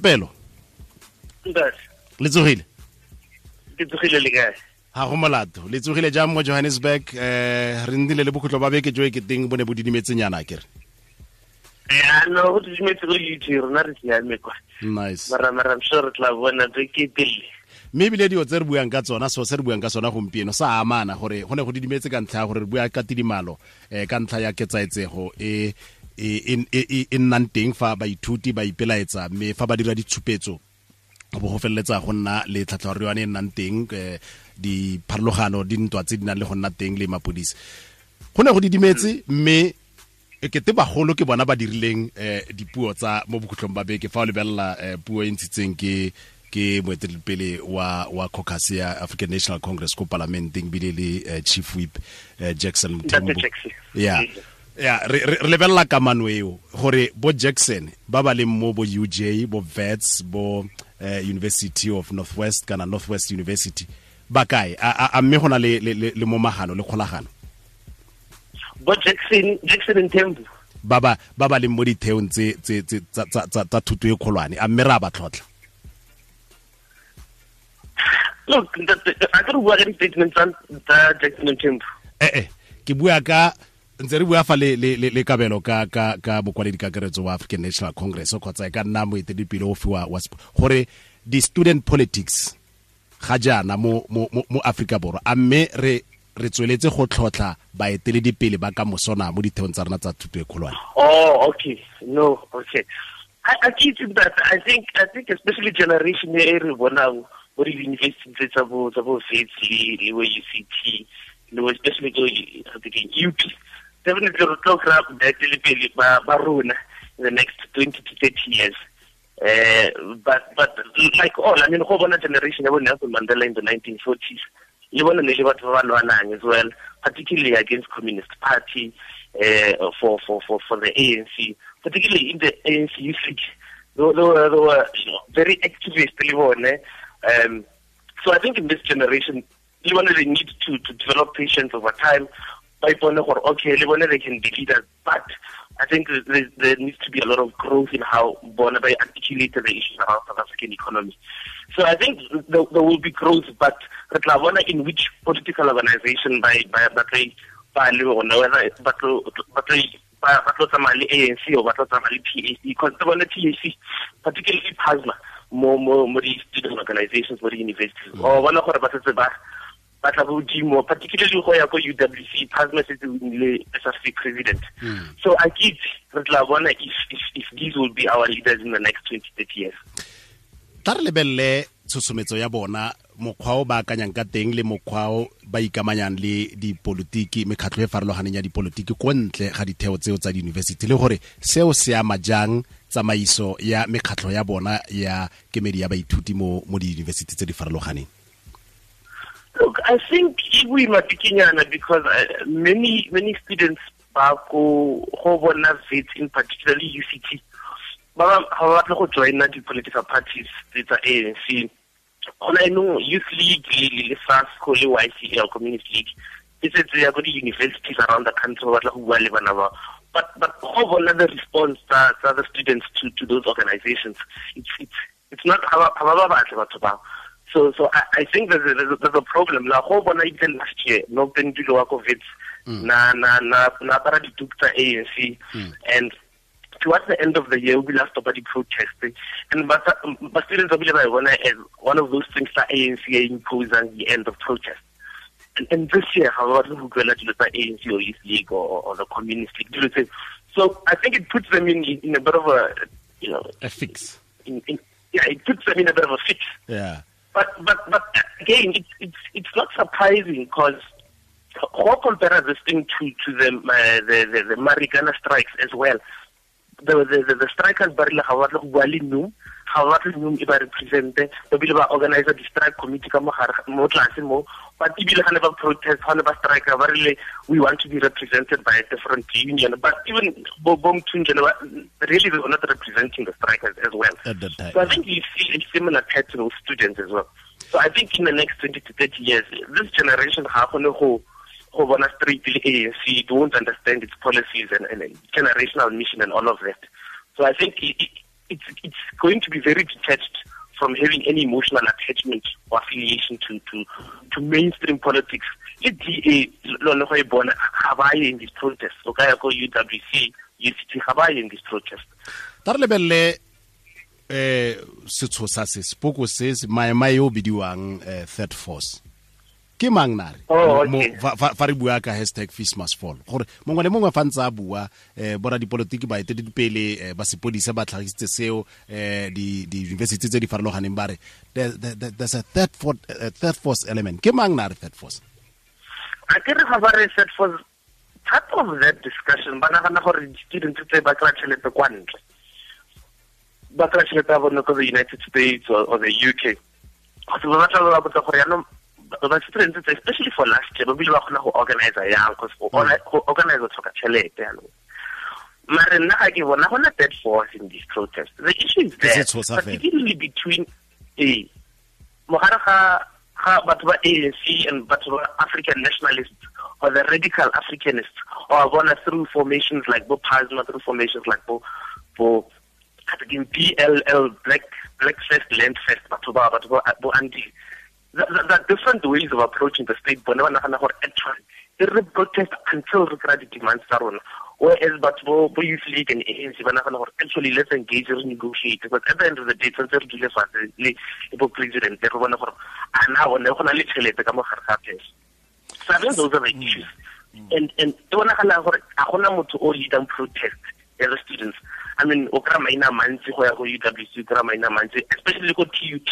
pelo? Le tsogile? Ke tsogile le kae? Ha go molato. Le tsogile jang mo johannesburg? Um re nnile le bokhutlo ba beke jo e keteng bo ne bo didimetseng yana kere no go didimetse go youtube rona re siame kwa. Nice. Maramara mara i'm sure re tla bona re ke pele mme ebile dio tse re buang ka tsona so se re buang ka tsona gompieno sa amana gore go ne go didimetse ka ntlha ya gore re bua ka tidimalo um ka ntlha ya ketsaetsego e e nnang teng fa baithuti ba ipelaetsa mme fa ba dira ditshupetso bo go feleletsa go nna le yone e nnang teng um dipharologano di ntwa tse di nang le go nna teng le mapodisi. Go ne go didimetse mme e kete bagolo ke bona ba dirileng um dipuo tsa mo bokhutlhong ba beke fa o lebelela um puo e ntshitseng ke ke moeteledipele wa wa caucus ya African National Congress ko parlamenteng bile le chief whip Jackson ya yeah ya re re lebelela kamano eo gore bo Jackson ba ba leng mo bo UJ bo Vets bo uh, University of Northwest kana Northwest University ba kae? A, a mme gona le, le, le, le mo magano le kgolagano. Bo Jackson Jackson Mthembu ba ba ba ba leng mo ditheong tse tse tsa thuto e kgolwane. A mme ra ba tlhotlha. Look a ka re bua ka di-statement tsa jackson mthembu eh eh ke bua ka ntse re bua fa le le le kabelo ka ka ka bokwaledi kakaretso wa African National Congress kgotsa e ka nna moeteledipele o wa wa gore di-student politics ga jaana mo mo mo aforika borwa. A mme re re tsweletse go tlhotlha baeteledipele ba ka mosona mo ditheong tsa rona tsa thuto e kgolwane. Oh okay. No okay. I, I think that I think I think especially generation e re bonang mo di-university tse tsa bo tsa bo fetsi le bo UCT le especially thinking UP definitely re tlo kry back le pele ba rona in the next 20 to 30 years uh, but but like all I mean go bona generation ya bo Nelson Mandela in the 1940s le bona ne le batho ba ba lwanang as well particularly against communist party uh, for for for for the ANC particularly in the ANC league they were, they were, they were you know, very activist le bone um, so I think in this generation, even they need to, to develop patience over time. By okay, they can be leaders, but I think there, there, needs to be a lot of growth in how Bonaby articulated the issues around South African economy. So I think there, there will be growth, but in which political organization by by Batray Palu or whether Batray ba tlo tsamaya le ANC or ba tlo tsamaya le PAC because the one PAC particularly PASMA mo mo mo di student organizations mo di universities mm. o bona gore ba setse ba ba tla bodimo particularly go ya ko UWC PASMA setse o nnile SFC president. Mm. so I get re tla bona if, if if these will be our leaders in the next 20 30 years. Tla re lebelle tshosometso ya bona mokgwa o ba akanyang ka teng le mokgwa o ba ikamanyang le dipolotiki mekgatlho e farologaneng ya dipolotiki ko ntle ga ditheo tseo tsa diyunibesithi le gore seo se ama jang tsamaiso ya mekgatlho ya bona ya kemedi ya baithuti mo mo diyunibesithi tse di farologaneng I think e boima pikinyana because uh, many many students ba go go bona VET in particularly UCT ba ba ba batla go joina di-political parties tsa ANC I know, youth league le le SASCO le ycl communist league e setse ya ko di-universities around the country but but bona the response tsa tsa the students to to those organizations it's it's it's not ha ba ba batle batho ba so so I, I think there's a, there's a problem la go bona even last year no pendulo wa covid mm. na na na na para dituk tsa ANC mm. and towards the end of the year, we last about the protesting. And but, but students are as one of those things that ANC imposing the end of protest. And, and this year, however, who go to the ANC or Youth League or, or the Communist League. So I think it puts them in in a bit of a you know a fix. In, in, yeah, it puts them in a bit of a fix. Yeah. But but but again, it's it's it's not surprising because how compare this thing to to the uh, the, the the Marikana strikes as well. The the the, the strikers ba rile ga ba tla go bua le num ga ba tla num e ba represente ba bile ba organize di strike committee ka mo gare mo tlase mo but ga ne ba protest ga ne ba strike uh, ba rile we want to be represented by a different union. But even bo bo mthunjene really were not representing the strikers as well. So i think you see a similar pattern with students as well. So i think in the next 20 to 30 years this generation ga gone go go bona straight le eh, ANC don't understand its policies and, and, and generational mission and all of that. So I think it, it's it's going to be very detached from having any emotional attachment or affiliation to to to mainstream politics le DA lone go e bona ga ba ye in this protest. O ka ya ko UWC UCT ga ba ye in this protest. Ta re lebelele eh setsho sa se sepoko se maema yo bidiwang eh, third force ke mang na re? Oh, Mo- okay. fa- re bua ka hashtag fees must fall. Gore mongwe le mongwe fa ntse a bua eh bora dipolotiki ba etedipele eh, ba sepodisa ba tlhagisitse seo eh di di university tse di farologaneng ba re there- there- there- there's a third for, a third force element. Ke mang na re third force? A ke re fa ba re third force part of that discussion ba nagana gore di-students tse ba kry tšhelete kwa ntle. Ba kry tšhelete ya bone ko the united states or, or the uk gose ba batla ba botsa gore yaanong ba- ba tse especially for last year ba bile ba kgona go organizer yang cause go go organize o tlhoka tšhelete yaanong mare nna ga ke bona gona third force in this protest. The issue is there particularly between eh mogare ga ga batho ba ANC and batho ba African nationalists or the radical Africanists or bona through formations like Bo PASMA through formations like Bo Bo again PLL Black Black First Land First batho ba batho ba Bo Anti there there are different ways of approaching the state bona ba nagana gore actually e re protest until re kry di-demands tsa rona whereas batho bo youth league and ANC ba nagana gore actually let's engage re negotiate. Because at the end of the day tshwanetse re dule fatshe le bo president re bone gore a na bone go na le tšhelete ka mogare ga peso so I think those are the mm-hmm. issues. And and e bonagala gore a gona motho o leadang protest as a students. I mean o kry maina mantsi go ya go UWC o kry maina mantsi especially ko TUT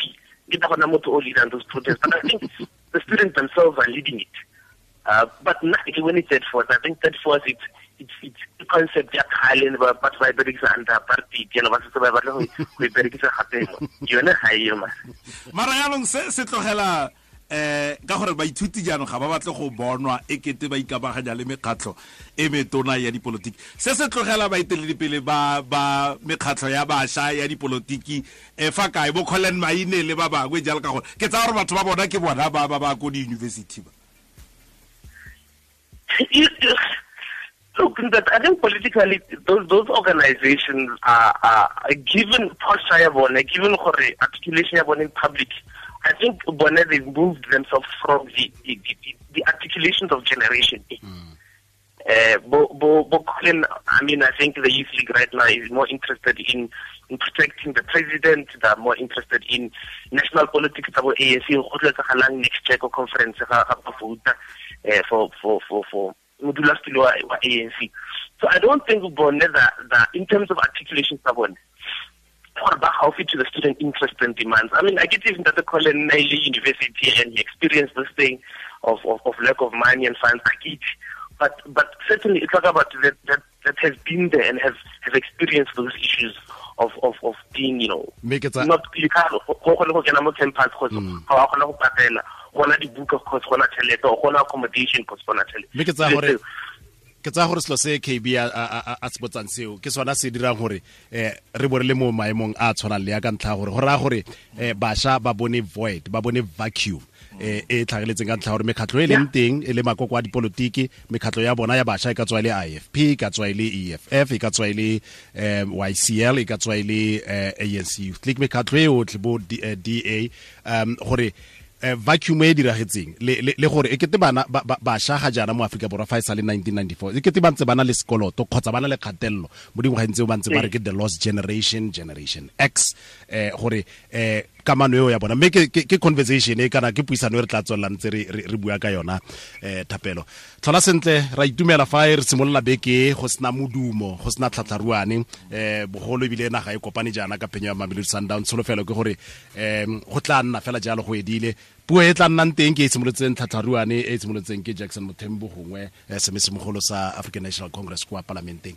ke ta gona motho o leadang those protests but I think the students themselves are leading it. Uh, but not when it's third force I think third force it's it's it's a concept ya kgale ba batho ba berekisa under apartheid yana ba setse ba batla go e berekisa gape yone ga e yo man. Mara yaanong se se tlogela eh ka gore baithuti jaanong ga ba batle go bonwa e kete ba ikamaganya le mekgatlho e metona ya dipolotiki. Se se tlogela baeteledipele ba mekgatlho ya bašwa ya dipolotiki e fa kae? Bo colin maine le ba bangwe jalo ka gore. Ke tsa gore batho ba bona ke bona ba ba ba ko di-university ba. Look, that I think politically, those those organizations are, are given posture given articulation in public. I think bone they've moved themselves from the the, the, the articulations of generation. Uh, Bo, Bo, Bo I mean, I think the youth league right now is more interested in in protecting the president. They're more interested in national politics. About ANC, go tsagalang next check or conference ga ga ba vouta eh, for for for for modulasetulo wa wa ANC. So I don't think bone that that in terms of articulation tsa bone gore ba gaufi to the student interest and demands. I mean, I get even that the Colin Nile University and he experienced this thing of, of, of lack of money and funds. I get, but but certainly it's like about that that that has been there and has has experienced those issues of of of being you know Make it a- not you can't go go go kena mo campus cause ga kgona go patela gona dibuka cause gona tšhelete gona accommodation cause gona tšhelete ke tsaya gore selo se kb a- se botsang seo ke sona se dirang gore eh re bo re le mo maemong a tshwanang le ya ka ntlha ya gore go raya gore eh bašwa ba bone void ba bone vacuum eh e tlhageletseng ka ntlha gore mekgatlho e leng teng e le makoko a dipolotiki mekgatlho ya bona ya bašwa e ka tswa e le ifp e ka tswa e le eff e ka tswa e le ycl e ka tswa e le anc youth league mekgatlho e otlhe bo da um gore vacuum e e diragetseng. Le le- le gore e kete bana ba- ba- bašwa ga jaana mo aforika borwa fa e sa le 1994 e kete ba ntse ba na le sekoloto kgotsa ba na le kgatelelo mo dingwageng tseo ba ntse ba re ke the lost generation generation x eh gore eh kamano eo ya bona. Mme ke ke- ke conversation e kana ke puisano e re tla tswelelang tse re re- re bua ka yona eh thapelo. Tlhola sentle ra itumela fa e re simolola beke e, go sena modumo go sena tlhatlharuane eh bogolo ebile naga e kopane jaana ka phenyo ya mamelodi sundown tsholofelo ke gore um go tla nna fela jalo go edile. Puo e tla nnang teng ke e simolotseng tlhatlharuane e e simolotseng ke jackson mothembo gongwe eh, semesemogolo sa african national congress kwa palamenteng